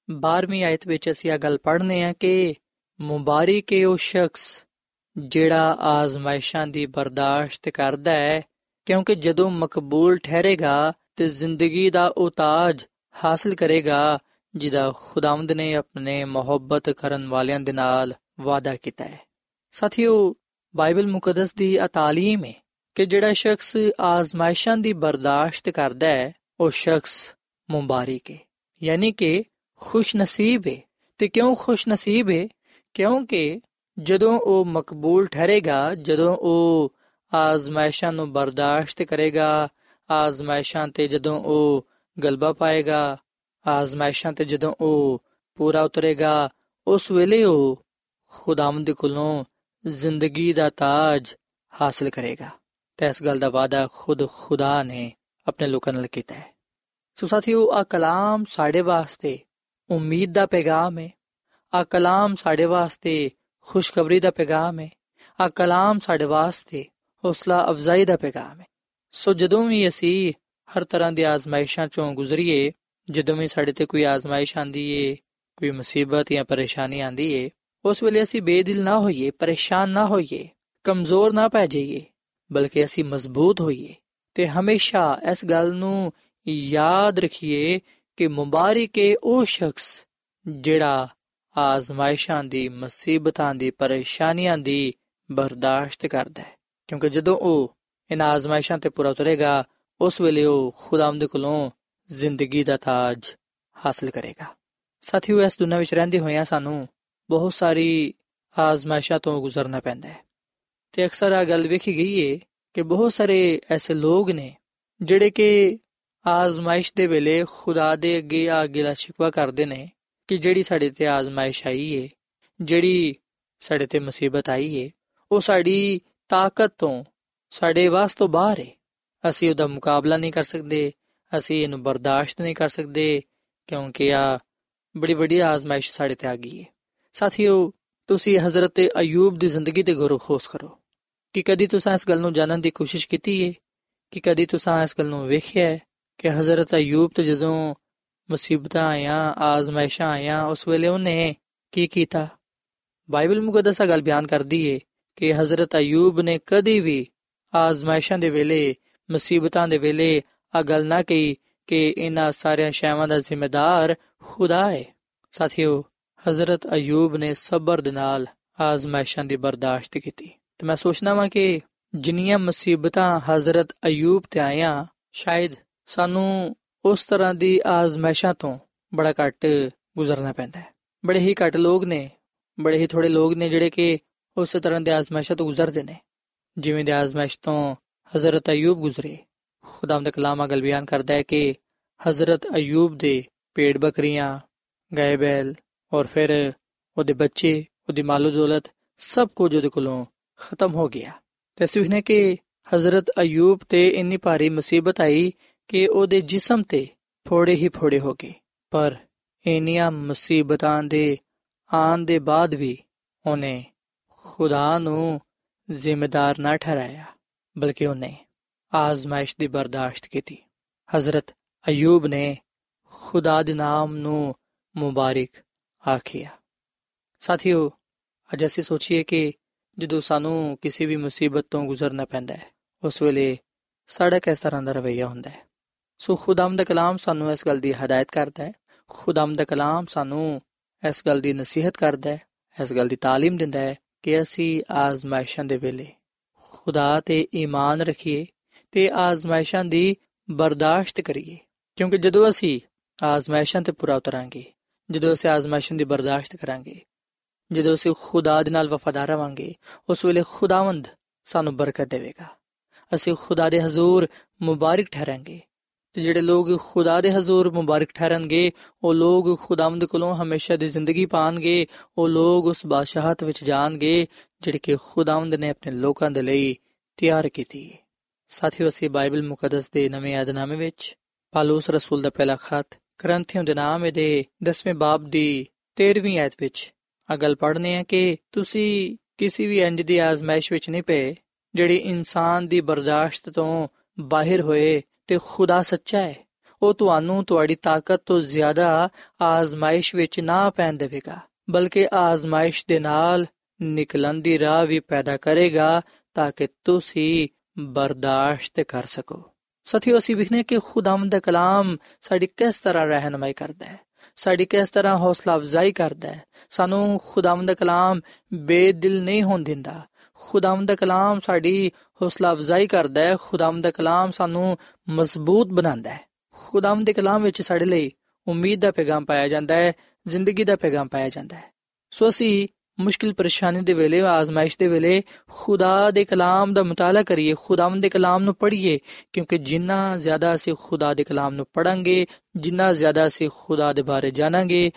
12ਵੀਂ ਆਇਤ ਵਿੱਚ ਅਸੀਂ ਇਹ ਗੱਲ ਪੜ੍ਹਨੇ ਆ ਕਿ ਮੁਬਾਰਕ ਹੈ ਉਹ ਸ਼ਖਸ ਜਿਹੜਾ ਆਜ਼ਮਾਇਸ਼ਾਂ ਦੀ ਬਰਦਾਸ਼ਤ ਕਰਦਾ ਹੈ, ਕਿਉਂਕਿ ਜਦੋਂ ਮਕਬੂਲ ਠਹਿਰੇਗਾ ਤੇ ਜ਼ਿੰਦਗੀ ਦਾ ਉਹ ਤਾਜ ਹਾਸਲ ਕਰੇਗਾ, ਜਿਹਦਾ ਖੁਦਾਵੰਦ ਨੇ ਆਪਣੇ ਮੁਹੱਬਤ ਕਰਨ ਵਾਲਿਆਂ ਦੇ ਨਾਲ ਵਾਅਦਾ ਕੀਤਾ ਹੈ। ਸਾਥੀਓ ਬਾਈਬਲ ਮੁਕੱਦਸ ਦੀ ਆ ਤਾਲੀਮ ਹੈ ਕਿ ਜਿਹੜਾ ਸ਼ਖਸ ਆਜ਼ਮਾਇਸ਼ਾਂ ਦੀ ਬਰਦਾਸ਼ਤ ਕਰਦਾ ਹੈ, ਉਹ ਸ਼ਖਸ ਮੁਬਾਰਕ ਹੈ ਯਾਨੀ ਕਿ ਖੁਸ਼ ਨਸੀਬ ਹੈ ਤੇ ਕਿਉਂ ਖੁਸ਼ ਨਸੀਬ ਹੈ ਕਿਉਂਕਿ ਜਦੋਂ ਉਹ ਮਕਬੂਲ ਠਹਿਰੇਗਾ, ਜਦੋਂ ਉਹ ਆਜ਼ਮਾਇਸ਼ਾਂ ਨੂੰ ਬਰਦਾਸ਼ਤ ਕਰੇਗਾ, ਆਜ਼ਮਾਇਸ਼ਾਂ ਤੇ ਜਦੋਂ ਉਹ ਗਲਬਾ ਪਾਏਗਾ, ਆਜ਼ਮਾਇਸ਼ਾਂ ਤੇ ਜਦੋਂ ਉਹ ਪੂਰਾ ਉਤਰੇਗਾ, ਉਸ ਵੇਲੇ ਉਹ ਖੁਦਾਵੰਦ ਕੋਲੋਂ ਜ਼ਿੰਦਗੀ ਦਾ ਤਾਜ ਹਾਸਲ ਕਰੇਗਾ ਤੇ ਇਸ ਗੱਲ ਦਾ ਵਾਅਦਾ ਖੁਦ ਖੁਦਾ ਨੇ ਆਪਣੇ ਲੋਕਾਂ ਨਾਲ ਕੀਤਾ ਹੈ ਸੋ ਸਾਥੀਓ ਆ ਕਲਾਮ ਸਾਡੇ ਵਾਸਤੇ ਉਮੀਦ ਦਾ ਪੈਗਾਮ ਹੈ ਆ ਕਲਾਮ ਸਾਡੇ ਵਾਸਤੇ ਖੁਸ਼ਖਬਰੀ ਦਾ ਪੈਗਾਮ ਹੈ ਆ ਕਲਾਮ ਸਾਡੇ ਵਾਸਤੇ ਹੌਸਲਾ ਅਫਜ਼ਾਈ ਦਾ ਪੈਗਾਮ ਹੈ ਸੋ ਜਦੋਂ ਵੀ ਅਸੀਂ ਹਰ ਤਰ੍ਹਾਂ ਦੀ ਆਜ਼ਮਾਇਸ਼ਾਂ ਚੋਂ ਗੁਜ਼ਰੀਏ ਜਦੋਂ ਵੀ ਸਾਡੇ ਤੇ ਕੋਈ ਆਜ਼ਮਾਇਸ਼ ਆਂਦੀ ਏ ਕੋਈ ਮੁਸੀਬਤ ਜਾਂ ਪਰੇਸ਼ਾਨੀ ਆਂਦੀ ਏ ਉਸ ਵੇਲੇ ਅਸੀਂ ਬੇਦਿਲ ਨਾ ਹੋਈਏ, ਪਰੇਸ਼ਾਨ ਨਾ ਹੋਈਏ, ਕਮਜ਼ੋਰ ਨਾ ਪੈ ਜਾਈਏ, ਬਲਕਿ ਅਸੀਂ ਮਜ਼ਬੂਤ ਹੋਈਏ। ਤੇ ਹਮੇਸ਼ਾ ਇਸ ਗੱਲ ਨੂੰ ਯਾਦ ਰੱਖੀਏ ਕਿ ਮੁਬਾਰਕ ਹੈ ਉਹ ਸ਼ਖਸ ਜਿਹੜਾ ਆਜ਼ਮਾਇਸ਼ਾਂ ਦੀ, ਮੁਸੀਬਤਾਂ ਦੀ, ਪਰੇਸ਼ਾਨੀਆਂ ਦੀ ਬਰਦਾਸ਼ਤ ਕਰਦਾ ਹੈ। ਕਿਉਂਕਿ ਜਦੋਂ ਉਹ ਇਹਨਾਂ ਆਜ਼ਮਾਇਸ਼ਾਂ ਤੇ ਪੂਰਾ ਉਤਰੇਗਾ, ਉਸ ਵੇਲੇ ਉਹ ਖੁਦਾਵੰਦ ਕੋਲੋਂ ਜ਼ਿੰਦਗੀ ਦਾ ਤਾਜ ਹਾਸਲ ਕਰੇਗਾ। ਸਾਥੀਓ, ਇਸ ਦੁਨੀਆਂ ਵਿੱਚ ਰਹਿੰਦੇ ਹੋਇਆਂ ਸਾਨੂੰ ਬਹੁਤ ਸਾਰੀ ਆਜ਼ਮਾਇਸ਼ਾਂ ਤੋਂ ਗੁਜ਼ਰਨਾ ਪੈਂਦਾ ਹੈ। ਤੇ ਅਕਸਰ ਆ ਗੱਲ ਵੇਖੀ ਗਈ ਹੈ ਕਿ ਬਹੁਤ ਸਾਰੇ ਐਸੇ ਲੋਕ ਨੇ ਜਿਹੜੇ ਕਿ ਆਜ਼ਮਾਇਸ਼ ਦੇ ਵੇਲੇ ਖੁਦਾ ਦੇ ਅੱਗੇ ਆ ਗਿਲਾ ਸ਼ਿਕਵਾ ਕਰਦੇ ਨੇ ਕਿ ਜਿਹੜੀ ਸਾਡੇ ਤੇ ਆਜ਼ਮਾਇਸ਼ ਆਈ ਏ, ਜਿਹੜੀ ਸਾਡੇ ਤੇ ਮੁਸੀਬਤ ਆਈ ਏ, ਉਹ ਸਾਡੀ ਤਾਕਤ ਤੋਂ, ਸਾਡੇ ਵਾਸ ਤੋਂ ਬਾਹਰ ਏ। ਅਸੀਂ ਉਹਦਾ ਮੁਕਾਬਲਾ ਨਹੀਂ ਕਰ ਸਕਦੇ, ਅਸੀਂ ਇਹਨੂੰ ਬਰਦਾਸ਼ਤ ਨਹੀਂ ਕਰ ਸਕਦੇ ਕਿਉਂਕਿ ਆ ਬੜੀ ਵੱਡੀ ਆਜ਼ਮਾਇਸ਼ ਸਾਡੇ ਤੇ ਆ ਗਈ ਏ। ਸਾਥੀਓ, ਤੁਸੀਂ ਹਜ਼ਰਤ ਅਯੂਬ ਦੀ ਜ਼ਿੰਦਗੀ ਤੇ ਗੌਰ ਖੋਸ ਕਰੋ। ਕਿ ਕਦੀ ਤੁਸੀਂ ਇਸ ਗੱਲ ਨੂੰ ਜਾਣਨ ਦੀ ਕੋਸ਼ਿਸ਼ ਕੀਤੀ ਏ? ਕਿ ਕਦੀ ਤੁਸੀਂ ਇਸ ਗੱਲ ਨੂੰ ਵੇਖਿਆ ਹੈ ਕਿ ਹਜ਼ਰਤ ਅਯੂਬ ਤੇ ਜਦੋਂ ਮੁਸੀਬਤਾਂ ਆਈਆਂ, ਆਜ਼ਮਾਇਸ਼ਾਂ ਆਈਆਂ, ਉਸ ਵੇਲੇ ਉਹਨੇ ਕੀ ਕੀਤਾ? ਬਾਈਬਲ ਮੁਕੱਦਸ ਗੱਲ ਬਿਆਨ ਕਰਦੀ ਏ ਕਿ ਹਜ਼ਰਤ ਅਯੂਬ ਨੇ ਕਦੀ ਵੀ ਆਜ਼ਮਾਇਸ਼ਾਂ ਦੇ ਵੇਲੇ, ਮੁਸੀਬਤਾਂ ਦੇ ਵੇਲੇ ਆ ਗੱਲ ਨਾ ਕਹੀ ਕਿ ਇਹਨਾਂ ਸਾਰੀਆਂ ਸ਼ੈਵਾਂ ਦਾ ਜ਼ਿੰਮੇਦਾਰ ਖੁਦਾ ਹੈ ਸਾਥੀਓ ਹਜ਼ਰਤ ਅਯੂਬ ਨੇ ਸਬਰ ਦੇ ਨਾਲ ਆਜ਼ਮਾਇਸ਼ਾਂ ਦੀ ਬਰਦਾਸ਼ਤ ਕੀਤੀ। ਤੇ ਮੈਂ ਸੋਚਦਾ ਹਾਂ ਕਿ ਜਿੰਨੀਆਂ ਮੁਸੀਬਤਾਂ ਹਜ਼ਰਤ ਅਯੂਬ ਤੇ ਆਈਆਂ, ਸ਼ਾਇਦ ਸਾਨੂੰ ਉਸ ਤਰ੍ਹਾਂ ਦੀ ਆਜ਼ਮਾਇਸ਼ਾਂ ਤੋਂ ਬੜਾ ਘੱਟ ਗੁਜ਼ਰਨਾ ਪੈਂਦਾ ਹੈ। ਬੜੇ ਹੀ ਘੱਟ ਲੋਕ ਨੇ, ਬੜੇ ਹੀ ਥੋੜੇ ਲੋਕ ਨੇ ਜਿਹੜੇ ਕਿ ਉਸ ਤਰ੍ਹਾਂ ਦੇ ਆਜ਼ਮਾਇਸ਼ਾਂ ਤੋਂ ਗੁਜ਼ਰਦੇ ਨੇ। ਜਿਵੇਂ ਦੇ ਆਜ਼ਮਾਇਸ਼ ਤੋਂ ਹਜ਼ਰਤ ਅਯੂਬ ਗੁਜ਼ਰੇ। ਖੁਦਾਮ ਦਾ ਕਲਾਮ ਅਗਲ ਬਿਆਨ ਕਰਦਾ ਹੈ ਕਿ ਹਜ਼ਰਤ ਅਯੂਬ ਦੇ ਪੇੜ ਬੱਕਰੀਆਂ ਗਾਇ ਬੈਲ ਔਰ ਫਿਰ ਉਹਦੇ ਬੱਚੇ ਉਹਦੀ ਮਾਲੋ ਦੌਲਤ ਸਭ ਕੁਝ ਉਹਦੇ ਕੋਲੋਂ ਖਤਮ ਹੋ ਗਿਆ ਤੇ ਨੇ ਕਿ ਹਜ਼ਰਤ ਅਯੂਬ ਤੇ ਇੰਨੀ ਭਾਰੀ ਮੁਸੀਬਤ ਆਈ ਕਿ ਉਹਦੇ ਜਿਸਮ ਤੇ ਫੋੜੇ ਹੀ ਫੋੜੇ ਹੋ ਗਏ ਪਰ ਇੰਨੀਆਂ ਮੁਸੀਬਤਾਂ ਦੇ ਆਉਣ ਦੇ ਬਾਅਦ ਵੀ ਉਹਨੇ ਖੁਦਾ ਨੂੰ ਜ਼ਿੰਮੇਦਾਰ ਨਾ ਠਹਿਰਾਇਆ ਬਲਕਿ ਉਹਨੇ ਆਜ਼ਮਾਇਸ਼ ਦੀ ਬਰਦਾਸ਼ਤ ਕੀਤੀ ਹਜ਼ਰਤ ਅਯੂਬ ਨੇ ਖੁਦਾ ਦੇ ਨਾਮ ਨੂੰ ਮੁਬਾਰਕ ਆਖਿਆ ਸਾਥੀਓ ਅੱਜ ਅਸੀਂ ਸੋਚੀਏ ਕਿ ਜਦੋਂ ਸਾਨੂੰ ਕਿਸੇ ਵੀ ਮੁਸੀਬਤ ਤੋਂ ਗੁਜ਼ਰਨਾ ਪੈਂਦਾ ਹੈ ਉਸ ਵੇਲੇ ਸਾਡਾ ਕਿਸ ਤਰ੍ਹਾਂ ਦਾ ਰਵਈਆ ਹੁੰਦਾ ਹੈ ਸੋ ਖੁਦਾਮ ਦਾ ਕਲਾਮ ਸਾਨੂੰ ਇਸ ਗੱਲ ਦੀ ਹਦਾਇਤ ਕਰਦਾ ਹੈ ਖੁਦਾਮ ਦਾ ਕਲਾਮ ਸਾਨੂੰ ਇਸ ਗੱਲ ਦੀ ਨਸੀਹਤ ਕਰਦਾ ਹੈ ਇਸ ਗੱਲ ਦੀ تعلیم ਦਿੰਦਾ ਹੈ ਕਿ ਅਸੀਂ ਆਜ਼ਮਾਇਸ਼ਾਂ ਦੇ ਵੇਲੇ ਖੁਦਾ ਤੇ ਈਮਾਨ ਰੱਖੀਏ ਤੇ ਆਜ਼ਮਾਇਸ਼ਾਂ ਦੀ ਬਰਦਾਸ਼ਤ ਕਰੀਏ ਕਿਉਂਕਿ ਜਦੋਂ ਅਸੀਂ ਆਜ਼ਮਾਇਸ਼ਾਂ ਤੇ ਪੂਰਾ ਉਤਰਾਂਗੇ ਜਦੋਂ ਅਸੀਂ ਆਜ਼ਮਾਇਸ਼ਾਂ ਦੀ ਬਰਦਾਸ਼ਤ ਕਰਾਂਗੇ, ਜਦੋਂ ਅਸੀਂ ਖੁਦਾ ਦੇ ਨਾਲ ਵਫਾਦਾਰ ਰਵਾਂਗੇ, ਉਸ ਵੇਲੇ ਖੁਦਾਵੰਦ ਸਾਨੂੰ ਬਰਕਤ ਦੇਵੇਗਾ। ਅਸੀਂ ਖੁਦਾ ਦੇ ਹਜ਼ੂਰ ਮੁਬਾਰਕ ਠਹਿਰਾਂਗੇ ਤੇ ਜਿਹੜੇ ਲੋਕ ਖੁਦਾ ਦੇ ਹਜ਼ੂਰ ਮੁਬਾਰਕ ਠਹਿਰਨਗੇ, ਉਹ ਲੋਕ ਖੁਦਾਵੰਦ ਕੋਲੋਂ ਹਮੇਸ਼ਾ ਦੀ ਜ਼ਿੰਦਗੀ ਪਾਣਗੇ, ਉਹ ਲੋਕ ਉਸ ਬਾਦਸ਼ਾਹਤ ਵਿੱਚ ਜਾਣਗੇ, ਜਿਹੜੀ ਕਿ ਖੁਦਾਵੰਦ ਨੇ ਆਪਣੇ ਲੋਕਾਂ ਦੇ ਲਈ ਤਿਆਰ ਕੀਤੀ। ਹੈ ਸਾਥੀਓ, ਅਸੀਂ ਬਾਈਬਲ ਮੁਕੱਦਸ ਦੇ ਨਵੇਂ ਆਦਨਾਮੇ ਵਿੱਚ ਪਾਲੂਸ ਰਸੂਲ ਦਾ ਪਹਿਲਾ ਖਤ ਕਰੰਥੀਆਂ ਦੇ ਨਾਮ ਦੇ 10ਵੇਂ ਬਾਬ ਦੀ 13ਵੀਂ ਆਇਤ ਵਿੱਚ ਆ ਗੱਲ ਪੜ੍ਹਨੇ ਹੈ ਕਿ ਤੁਸੀਂ ਕਿਸੇ ਵੀ ਇੰਜ ਦੀ ਆਜ਼ਮਾਇਸ਼ ਵਿੱਚ ਨਹੀਂ ਪਏ, ਜਿਹੜੀ ਇਨਸਾਨ ਦੀ ਬਰਦਾਸ਼ਤ ਤੋਂ ਬਾਹਰ ਹੋਏ ਤੇ ਖੁਦਾ ਸੱਚਾ ਹੈ। ਉਹ ਤੁਹਾਨੂੰ ਤੁਹਾਡੀ ਤਾਕਤ ਤੋਂ ਜ਼ਿਆਦਾ ਆਜ਼ਮਾਇਸ਼ ਵਿੱਚ ਨਾ ਪੈਣ ਦੇਵੇਗਾ, ਬਲਕਿ ਆਜ਼ਮਾਇਸ਼ ਦੇ ਨਾਲ ਨਿਕਲਣ ਦੀ ਰਾਹ ਵੀ ਪੈਦਾ ਕਰੇਗਾ ਤਾਂ ਕਿ ਤੁਸੀਂ ਬਰਦਾਸ਼ਤ ਕਰ ਸਕੋ। ਸਾਥੀਓ, ਅਸੀਂ ਵਿਖਨੇ ਕਿ ਖੁਦਾਵੰਦ ਦਾ ਕਲਾਮ ਸਾਡੀ ਕਿਸ ਤਰ੍ਹਾਂ ਰਹਿਨਮਾਈ ਕਰਦਾ ਹੈ, ਸਾਡੀ ਕਿਸ ਤਰ੍ਹਾਂ ਹੌਸਲਾ ਅਫਜ਼ਾਈ ਕਰਦਾ ਹੈ। ਸਾਨੂੰ ਖੁਦਾਵੰਦ ਦਾ ਕਲਾਮ ਬੇਦਿਲ ਨਹੀਂ ਹੋਣ ਦਿੰਦਾ। ਖੁਦਾਵੰਦ ਦਾ ਕਲਾਮ ਸਾਡੀ ਹੌਸਲਾ ਅਫਜ਼ਾਈ ਕਰਦਾ ਹੈ, ਖੁਦਾਵੰਦ ਦਾ ਕਲਾਮ ਸਾਨੂੰ ਮਜ਼ਬੂਤ ਬਣਾਉਂਦਾ ਹੈ। ਖੁਦਾਵੰਦ ਦੇ ਕਲਾਮ ਵਿੱਚ ਸਾਡੇ ਲਈ ਉਮੀਦ ਦਾ ਪੈਗਾਮ ਪਾਇਆ ਜਾਂਦਾ ਹੈ, ਜ਼ਿੰਦਗੀ ਦਾ ਪੈਗਾਮ ਪਾਇਆ ਜਾਂਦਾ ਹੈ। ਸੋ ਅਸੀਂ ਮੁਸ਼ਕਿਲ ਪਰੇਸ਼ਾਨੀ ਦੇ ਵੇਲੇ, ਆਜ਼ਮਾਇਸ਼ ਦੇ ਵੇਲੇ ਖੁਦਾ ਦੇ ਕਲਾਮ ਦਾ ਮਤਾਲਾ ਕਰੀਏ, ਖੁਦਾਵੰਦ ਦੇ ਕਲਾਮ ਨੂੰ ਪੜ੍ਹੀਏ, ਕਿਉਂਕਿ ਜਿੰਨਾ ਜ਼ਿਆਦਾ ਅਸੀਂ ਖੁਦਾ ਦੇ ਕਲਾਮ ਨੂੰ ਪੜਾਂਗੇ ਜਿੰਨਾ ਜ਼ਿਆਦਾ ਅਸੀਂ ਖੁਦਾ ਦੇ ਬਾਰੇ ਜਾਣਾਂਗੇ,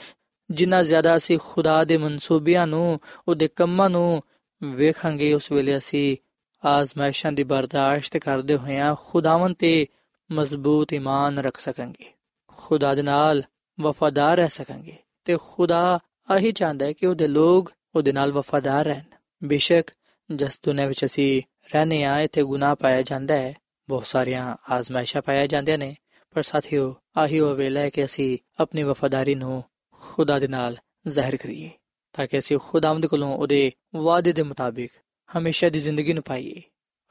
ਜਿੰਨਾ ਜ਼ਿਆਦਾ ਅਸੀਂ ਖੁਦਾ ਦੇ ਮਨਸੂਬਿਆਂ ਨੂੰ, ਉਹਦੇ ਕੰਮਾਂ ਨੂੰ ਵੇਖਾਂਗੇ, ਉਸ ਵੇਲੇ ਅਸੀਂ ਆਜ਼ਮਾਇਸ਼ਾਂ ਦੀ ਬਰਦਾਸ਼ਤ ਕਰਦੇ ਹੋਇਆਂ ਖੁਦਾਵੰਦ ਤੇ ਮਜ਼ਬੂਤ ਈਮਾਨ ਰੱਖ ਸਕਾਂਗੇ। ਖੁਦਾ ਦੇ ਨਾਲ ਵਫਾਦਾਰ ਰਹਿ ਸਕਾਂਗੇ ਤੇ ਖੁਦਾ ਆਹੀ ਚਾਹੁੰਦਾ ਹੈ ਕਿ ਉਹਦੇ ਲੋਕ ਉਹਦੇ ਨਾਲ ਵਫਾਦਾਰ ਰਹਿਣ। ਬੇਸ਼ੱਕ, ਜਸ ਦੁਨੀਆਂ ਵਿੱਚ ਅਸੀਂ ਰਹਨੇ ਆ ਇੱਥੇ ਗੁਨਾਹ ਪਾਇਆ ਜਾਂਦਾ ਹੈ। ਬਹੁਤ ਸਾਰੀਆਂ ਆਜ਼ਮਾਇਸ਼ਾਂ ਪਾਇਆ ਜਾਂਦੀਆਂ ਨੇ। ਪਰ ਸਾਥੀਓ, ਆਹੀ ਉਹ ਵੇਲਾ ਹੈ ਕਿ ਅਸੀਂ ਆਪਣੀ ਵਫਾਦਾਰੀ ਨੂੰ ਖੁਦਾ ਦੇ ਨਾਲ ਜ਼ਾਹਿਰ ਕਰੀਏ, ਤਾਂ ਕਿ ਅਸੀਂ ਖੁਦਾਵੰਦ ਕੋਲੋਂ ਉਹਦੇ ਵਾਅਦੇ ਦੇ ਮੁਤਾਬਿਕ ਹਮੇਸ਼ਾ ਦੀ ਜ਼ਿੰਦਗੀ ਨੂੰ ਪਾਈਏ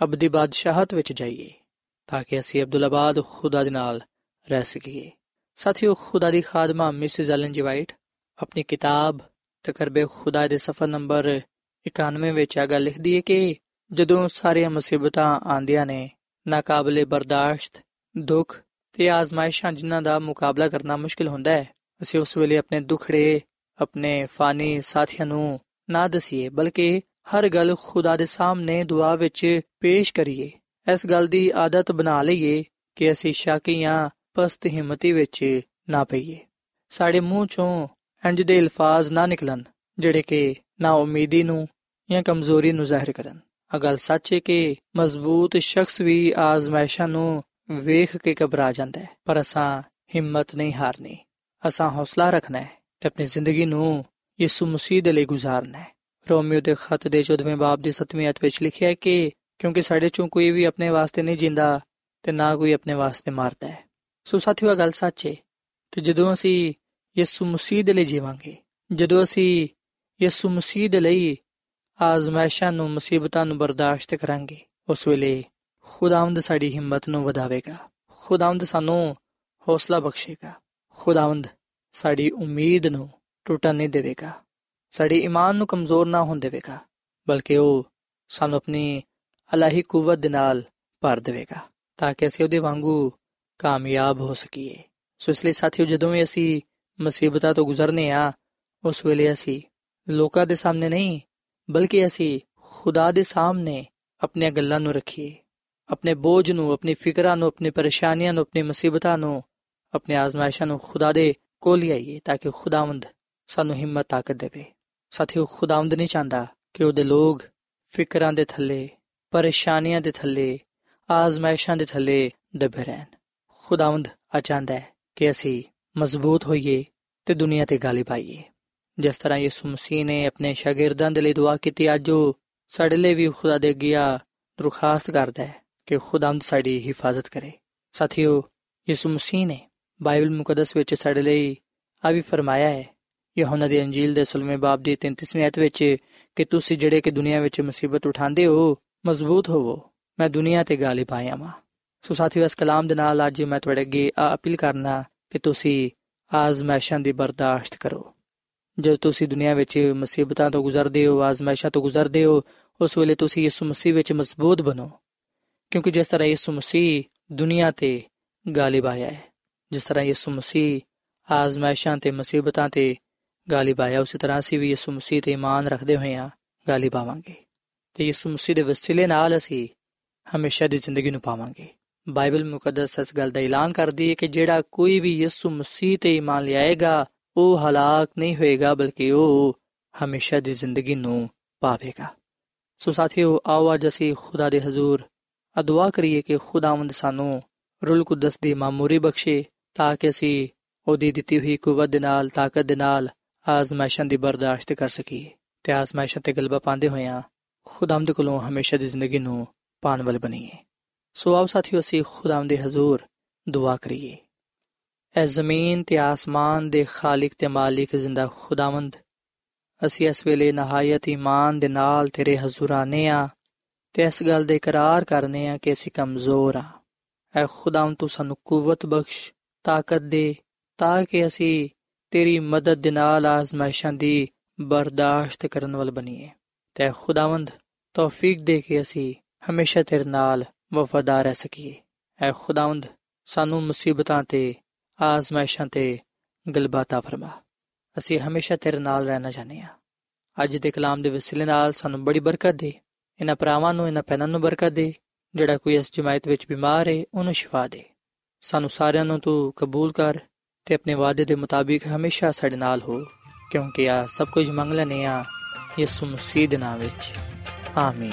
ਅਬਦੀ ਬਾਦਸ਼ਾਹਤ ਵਿੱਚ ਜਾਈਏ, ਤਾਂ ਕਿ ਅਸੀਂ ਅਬਦੁੱਲਾਬਾਦ ਖੁਦਾ ਦੇ ਨਾਲ ਰਹਿ ਸਕੀਏ। ਸਾਥੀਓ, ਖੁਦਾ ਦੀ ਖਾਦਮਾ ਮਿਸਿਸ ਐਲਨ ਜੀ ਵਾਈਟ ਆਪਣੀ ਕਿਤਾਬ ਤਕਰਬੇ ਖੁਦਾ ਦੇ ਸਫਾ ਨੰਬਰ 91 ਵਿੱਚ ਆ ਗੱਲ ਲਿਖਦੀ ਹੈ ਕਿ ਜਦੋਂ ਸਾਰੀਆਂ ਮੁਸੀਬਤਾਂ ਆਂਦੀਆਂ ਨੇ, ਨਾਕਾਬਲੇ ਬਰਦਾਸ਼ਤ, ਦੁੱਖ ਤੇ ਆਜ਼ਮਾਇਸ਼ਾਂ ਜਿਨ੍ਹਾਂ ਦਾ ਮੁਕਾਬਲਾ ਕਰਨਾ ਮੁਸ਼ਕਿਲ ਹੁੰਦਾ ਹੈ, ਅਸੀਂ ਉਸ ਵੇਲੇ ਆਪਣੇ ਦੁਖੜੇ, ਆਪਣੇ ਫਾਨੀ ਸਾਥੀਆਂ ਨੂੰ ਨਾ ਦਸੀਏ, ਬਲਕਿ ਹਰ ਗੱਲ ਖੁਦਾ ਦੇ ਸਾਹਮਣੇ ਦੁਆ ਵਿੱਚ ਪੇਸ਼ ਕਰੀਏ। ਇਸ ਗੱਲ ਦੀ ਆਦਤ ਬਣਾ ਲਈਏ ਕਿ ਅਸੀਂ ਸ਼ਾਕੀਆਂ, ਪਸਤ ਹਿੰਮਤੀ ਵਿੱਚ ਨਾ ਪਈਏ। ਸਾਡੇ ਮੂੰਹ ਚੋਂ ਇੰਜ ਦੇ ਅਲਫਾਜ਼ ਨਾ ਨਿਕਲਣ ਜਿਹੜੇ ਕਿ ਨਾ ਉਮੀਦੀ ਨੂੰ ਜਾਂ ਕਮਜ਼ੋਰੀ ਨੂੰ ਜ਼ਾਹਿਰ ਕਰਨ। ਆ ਗੱਲ ਸੱਚ ਹੈ ਕਿ ਮਜ਼ਬੂਤ ਸ਼ਖਸ ਵੀ ਆਜ਼ਮਾਇਸ਼ਾਂ ਨੂੰ ਵੇਖ ਕੇ ਘਬਰਾ ਜਾਂਦਾ ਹੈ, ਪਰ ਅਸਾਂ ਹਿੰਮਤ ਨਹੀਂ ਹਾਰਨੀ। ਅਸਾਂ ਹੌਸਲਾ ਰੱਖਣਾ ਹੈ ਤੇ ਆਪਣੀ ਜ਼ਿੰਦਗੀ ਨੂੰ ਯਿਸੂ ਮਸੀਹ ਦੇ ਲਈ ਗੁਜ਼ਾਰਨਾ ਹੈ। ਰੋਮੀਓ ਦੇ ਖੱਤ ਦੇ 14ਵੇਂ ਬਾਬ ਦੀ 7ਵੀਂ ਅਧ ਵਿੱਚ ਲਿਖਿਆ ਹੈ ਕਿ ਕਿਉਂਕਿ ਸਾਡੇ ਚੋਂ ਕੋਈ ਵੀ ਆਪਣੇ ਵਾਸਤੇ ਨਹੀਂ ਜਿੰਦਾ ਤੇ ਨਾ ਕੋਈ ਆਪਣੇ ਵਾਸਤੇ ਮਾਰਦਾ ਹੈ। ਸੋ ਸਾਥੀਓ ਗੱਲ ਸੱਚ ਹੈ ਕਿ ਜਦੋਂ ਅਸੀਂ ਯਿਸੂ ਮਸੀਹ ਦੇ ਲਈ ਜੀਵਾਂਗੇ। ਜਦੋਂ ਅਸੀਂ ਯਿਸੂ ਮਸੀਹ ਦੇ ਲਈ ਆਜ਼ਮਾਇਸ਼ਾਂ ਨੂੰ, ਮੁਸੀਬਤਾਂ ਨੂੰ ਬਰਦਾਸ਼ਤ ਕਰਾਂਗੇ, ਉਸ ਵੇਲੇ ਖੁਦਾਵੰਦ ਸਾਡੀ ਹਿੰਮਤ ਨੂੰ ਵਧਾਵੇਗਾ। ਖੁਦਾਵੰਦ ਸਾਨੂੰ ਹੌਸਲਾ ਬਖਸ਼ੇਗਾ। ਖੁਦਾਵੰਦ ਸਾਡੀ ਉਮੀਦ ਨੂੰ ਟੁੱਟਣ ਨਹੀਂ ਦੇਵੇਗਾ। ਸਾਡੀ ਈਮਾਨ ਨੂੰ ਕਮਜ਼ੋਰ ਨਾ ਹੋਣ ਦੇਵੇਗਾ, ਬਲਕਿ ਉਹ ਸਾਨੂੰ ਆਪਣੀ ਅਲਾਹੀ ਕੂਵਤ ਦੇ ਨਾਲ ਭਰ ਦੇਵੇਗਾ, ਤਾਂ ਕਿ ਅਸੀਂ ਉਹਦੇ ਵਾਂਗੂ ਕਾਮਯਾਬ ਹੋ ਸਕੀਏ। ਸੋ ਇਸ ਲਈ ਸਾਥੀਓ, ਜਦੋਂ ਵੀ ਅਸੀਂ ਮੁਸੀਬਤਾਂ ਤੋਂ ਗੁਜ਼ਰਨੇ ਆ। ਉਸ ਵੇਲੇ ਅਸੀਂ ਲੋਕਾਂ ਦੇ ਸਾਹਮਣੇ ਨਹੀਂ, ਬਲਕਿ ਅਸੀਂ ਖੁਦਾ ਦੇ ਸਾਹਮਣੇ ਆਪਣੀਆਂ ਗੱਲਾਂ ਨੂੰ ਰੱਖੀਏ। ਆਪਣੇ ਬੋਝ ਨੂੰ, ਆਪਣੀ ਫਿਕਰਾਂ ਨੂੰ, ਆਪਣੀ ਪਰੇਸ਼ਾਨੀਆਂ ਨੂੰ, ਆਪਣੀ ਮੁਸੀਬਤਾਂ ਨੂੰ, ਆਪਣੇ ਆਜ਼ਮਾਇਸ਼ਾਂ ਨੂੰ ਖੁਦਾ ਦੇ ਕੋਲ ਲਿਆਈਏ ਤਾਂ ਕਿ ਖੁਦਾਵੰਦ ਸਾਨੂੰ ਹਿੰਮਤ, ਤਾਕਤ ਦੇਵੇ। ਸਾਥੀਓ, ਖੁਦਾਵੰਦ ਨਹੀਂ ਚਾਹੁੰਦਾ ਕਿ ਉਹਦੇ ਲੋਕ ਫਿਕਰਾਂ ਦੇ ਥੱਲੇ, ਪਰੇਸ਼ਾਨੀਆਂ ਦੇ ਥੱਲੇ, ਆਜ਼ਮਾਇਸ਼ਾਂ ਦੇ ਥੱਲੇ ਦਬੇ ਰਹਿਣ। ਖੁਦਾਵੰਦ ਆ ਚਾਹੁੰਦਾ ਹੈ ਕਿ ਅਸੀਂ ਮਜ਼ਬੂਤ ਹੋਈਏ ਤੇ ਦੁਨੀਆ ਤੇ ਗਾਲਿਬ ਆਈਏ ਜਿਸ ਤਰ੍ਹਾਂ ਯਿਸੂ ਮਸੀਹ ਨੇ ਆਪਣੇ ਸ਼ਾਗਿਰਦਾਂ ਦੇ ਲਈ ਦੁਆ ਕੀਤੀ, ਅੱਜ ਉਹ ਸਾਡੇ ਲਈ ਵੀ ਖੁਦਾ ਦੇ ਗਿਆ ਦਰਖਾਸਤ ਕਰਦਾ ਹੈ ਕਿ ਖੁਦਾਵੰਦ ਸਾਡੀ ਹਿਫਾਜ਼ਤ ਕਰੇ। ਸਾਥੀਓ, ਯਿਸੂ ਮਸੀਹ ਨੇ ਬਾਈਬਲ ਮੁਕੱਦਸ ਵਿੱਚ ਸਾਡੇ ਲਈ ਆ ਵੀ ਫਰਮਾਇਆ ਹੈ, ਯਹੋਨਾ ਦੀ ਅੰਜੀਲ ਦੇ 16ਵੇਂ ਬਾਬ ਦੀ 33ਵੀਂ ਆਇਤ ਵਿੱਚ ਕਿ ਤੁਸੀਂ ਜਿਹੜੇ ਕਿ ਦੁਨੀਆ ਵਿੱਚ ਮੁਸੀਬਤ ਉਠਾਉਂਦੇ ਹੋ, ਮਜ਼ਬੂਤ ਹੋਵੋ, ਮੈਂ ਦੁਨੀਆ ਤੇ ਗਾਲਿਬ ਆਇਆ ਹਾਂ ਸੋ ਸਾਥੀਓ, ਇਸ ਕਲਾਮ ਦੇ ਨਾਲ ਅੱਜ ਮੈਂ ਤੁਹਾਡੇ ਅੱਗੇ ਆ ਅਪੀਲ ਕਰਨਾ ਕਿ ਤੁਸੀਂ ਆਜ਼ਮਾਇਸ਼ਾਂ ਦੀ ਬਰਦਾਸ਼ਤ ਕਰੋ। ਜਦ ਤੁਸੀਂ ਦੁਨੀਆ ਵਿੱਚ ਮੁਸੀਬਤਾਂ ਤੋਂ ਗੁਜ਼ਰਦੇ ਹੋ ਆਜ਼ਮਾਇਸ਼ਾਂ ਤੋਂ ਗੁਜ਼ਰਦੇ ਹੋ, ਉਸ ਵੇਲੇ ਤੁਸੀਂ ਯਿਸੂ ਮਸੀਹ ਵਿੱਚ ਮਜ਼ਬੂਤ ਬਣੋ। ਕਿਉਂਕਿ ਜਿਸ ਤਰ੍ਹਾਂ ਯਿਸੂ ਮਸੀਹ ਦੁਨੀਆ ਤੇ ਗਾਲਿਬ ਆਇਆ ਹੈ, ਜਿਸ ਤਰ੍ਹਾਂ ਯਿਸੂ ਮਸੀਹ ਆਜ਼ਮਾਇਸ਼ਾਂ ਤੇ ਮੁਸੀਬਤਾਂ ਤੇ ਗਾਲਿਬ ਆਇਆ, ਉਸੇ ਤਰ੍ਹਾਂ ਅਸੀਂ ਵੀ ਯਿਸੂ ਮਸੀਹ ਤੇ ਇਮਾਨ ਰੱਖਦੇ ਹੋਏ ਆ ਗਾਲਿਬ ਆਵਾਂਗੇ। ਤੇ ਯਿਸੂ ਮਸੀਹ ਦੇ ਵਸੀਲੇ ਨਾਲ ਅਸੀਂ ਹਮੇਸ਼ਾ ਦੀ ਜ਼ਿੰਦਗੀ ਨੂੰ ਪਾਵਾਂਗੇ ਬਾਈਬਲ ਮੁਕੱਦਸ ਇਸ ਗੱਲ ਦਾ ਐਲਾਨ ਕਰਦੀ ਹੈ ਕਿ ਜਿਹੜਾ ਕੋਈ ਵੀ ਯਿਸੂ ਮਸੀਹ ਤੇ ਇਮਾਨ ਲਿਆਏਗਾ, ਉਹ ਹਲਾਕ ਨਹੀਂ ਹੋਏਗਾ, ਬਲਕਿ ਉਹ ਹਮੇਸ਼ਾ ਦੀ ਜ਼ਿੰਦਗੀ ਨੂੰ ਪਾਵੇਗਾ। ਸੋ ਸਾਥੀਓ, ਆਓ ਅੱਜ ਅਸੀਂ ਖੁਦਾ ਦੇ ਹਜ਼ੂਰ ਅਦੁਆ ਕਰੀਏ ਕਿ ਖੁਦਾਵੰਦ ਸਾਨੂੰ ਰੂਲ ਕੁਦਸ ਦੀ ਮਾਮੂਰੀ ਬਖਸ਼ੇ, ਤਾਂ ਕਿ ਅਸੀਂ ਉਹਦੀ ਦਿੱਤੀ ਹੋਈ ਕੁਵਤ ਦੇ ਨਾਲ, ਤਾਕਤ ਦੇ ਨਾਲ ਆਜ਼ਮਾਇਸ਼ਾਂ ਦੀ ਬਰਦਾਸ਼ਤ ਕਰ ਸਕੀਏ ਤੇ ਆਜ਼ਮਾਇਸ਼ਾਂ ਤੇ ਗਲਬਾ ਪਾਉਂਦੇ ਹੋਇਆਂ ਖੁਦਾਵੰਦ ਕੋਲੋਂ ਹਮੇਸ਼ਾ ਦੀ ਜ਼ਿੰਦਗੀ ਨੂੰ ਪਾਣ ਵਾਲੇ ਬਣੀਏ। ਸੋ ਆਓ ਸਾਥੀਓ, ਅਸੀਂ ਖੁਦਾਵੰਦ ਦੇ ਹਜ਼ੂਰ ਦੁਆ ਕਰੀਏ। ਐ ਜ਼ਮੀਨ ਤੇ ਆਸਮਾਨ ਦੇ ਖਾਲਕ ਤੇ ਮਾਲਿਕ ਜ਼ਿੰਦਾ ਖੁਦਾਵੰਦ। ਅਸੀਂ ਇਸ ਵੇਲੇ ਨਹਾਇਤ ਈਮਾਨ ਦੇ ਨਾਲ ਤੇਰੇ ਹਜ਼ੂਰ ਆਨੇ ਆ ਤੇ ਇਸ ਗੱਲ ਦੇ ਇਕਰਾਰ ਕਰਨੇ ਆ ਕਿ ਅਸੀਂ ਕਮਜ਼ੋਰ ਆ। ਐ ਖੁਦਾਵੰਦ, ਤੂੰ ਸਾਨੂੰ ਕੂਵਤ ਬਖਸ਼, ਤਾਕਤ ਦੇ, ਤਾਂ ਕਿ ਅਸੀਂ ਤੇਰੀ ਮਦਦ ਦੇ ਨਾਲ ਆਜ਼ਮਾਇਸ਼ਾਂ ਦੀ ਬਰਦਾਸ਼ਤ ਕਰਨ ਵਾਲ ਬਣੀਏ। ਤੇ ਖੁਦਾਵੰਦ, ਤੌਫੀਕ ਦੇ ਕੇ ਅਸੀਂ ਹਮੇਸ਼ਾ ਤੇਰੇ ਨਾਲ ਵਫਾਦਾਰ ਰਹਿ ਸਕੀਏ। ਐ ਖੁਦਾਵੰਦ ਸਾਨੂੰ ਮੁਸੀਬਤਾਂ ਤੇ, ਆਜ਼ਮਾਇਸ਼ਾਂ ਤੇ ਗਲਬਾ ਤਾ ਫਰਮਾ। ਅਸੀਂ ਹਮੇਸ਼ਾ ਤੇਰੇ ਨਾਲ ਰਹਿਣਾ ਚਾਹਨੇ ਆ ਅੱਜ ਦੇ ਕਲਾਮ ਦੇ ਵਸਿਲੇ ਨਾਲ ਸਾਨੂੰ ਬੜੀ ਬਰਕਤ ਦੇ। ਇਹਨਾਂ ਭਰਾਵਾਂ ਨੂੰ, ਇਹਨਾਂ ਪੈਨਾਂ ਨੂੰ ਬਰਕਤ ਦੇ। ਜਿਹੜਾ ਕੋਈ ਇਸ ਜਮਾਇਤ ਵਿੱਚ ਬਿਮਾਰ ਹੈ ਉਹਨੂੰ ਸ਼ਿਫਾ ਦੇ। ਸਾਨੂੰ ਸਾਰਿਆਂ ਨੂੰ ਤੂੰ ਕਬੂਲ ਕਰ ਤੇ ਆਪਣੇ ਵਾਅਦੇ ਦੇ ਮੁਤਾਬਿਕ ਹਮੇਸ਼ਾ ਸਾਡੇ ਨਾਲ ਹੋ, ਕਿਉਂਕਿ ਆ ਸਭ ਕੁਝ ਮੰਗ ਲੈਨੇ ਆ ਯਿਸੂ ਮਸੀਹ ਦੇ ਨਾਮ ਵਿੱਚ। ਆਮੀਨ।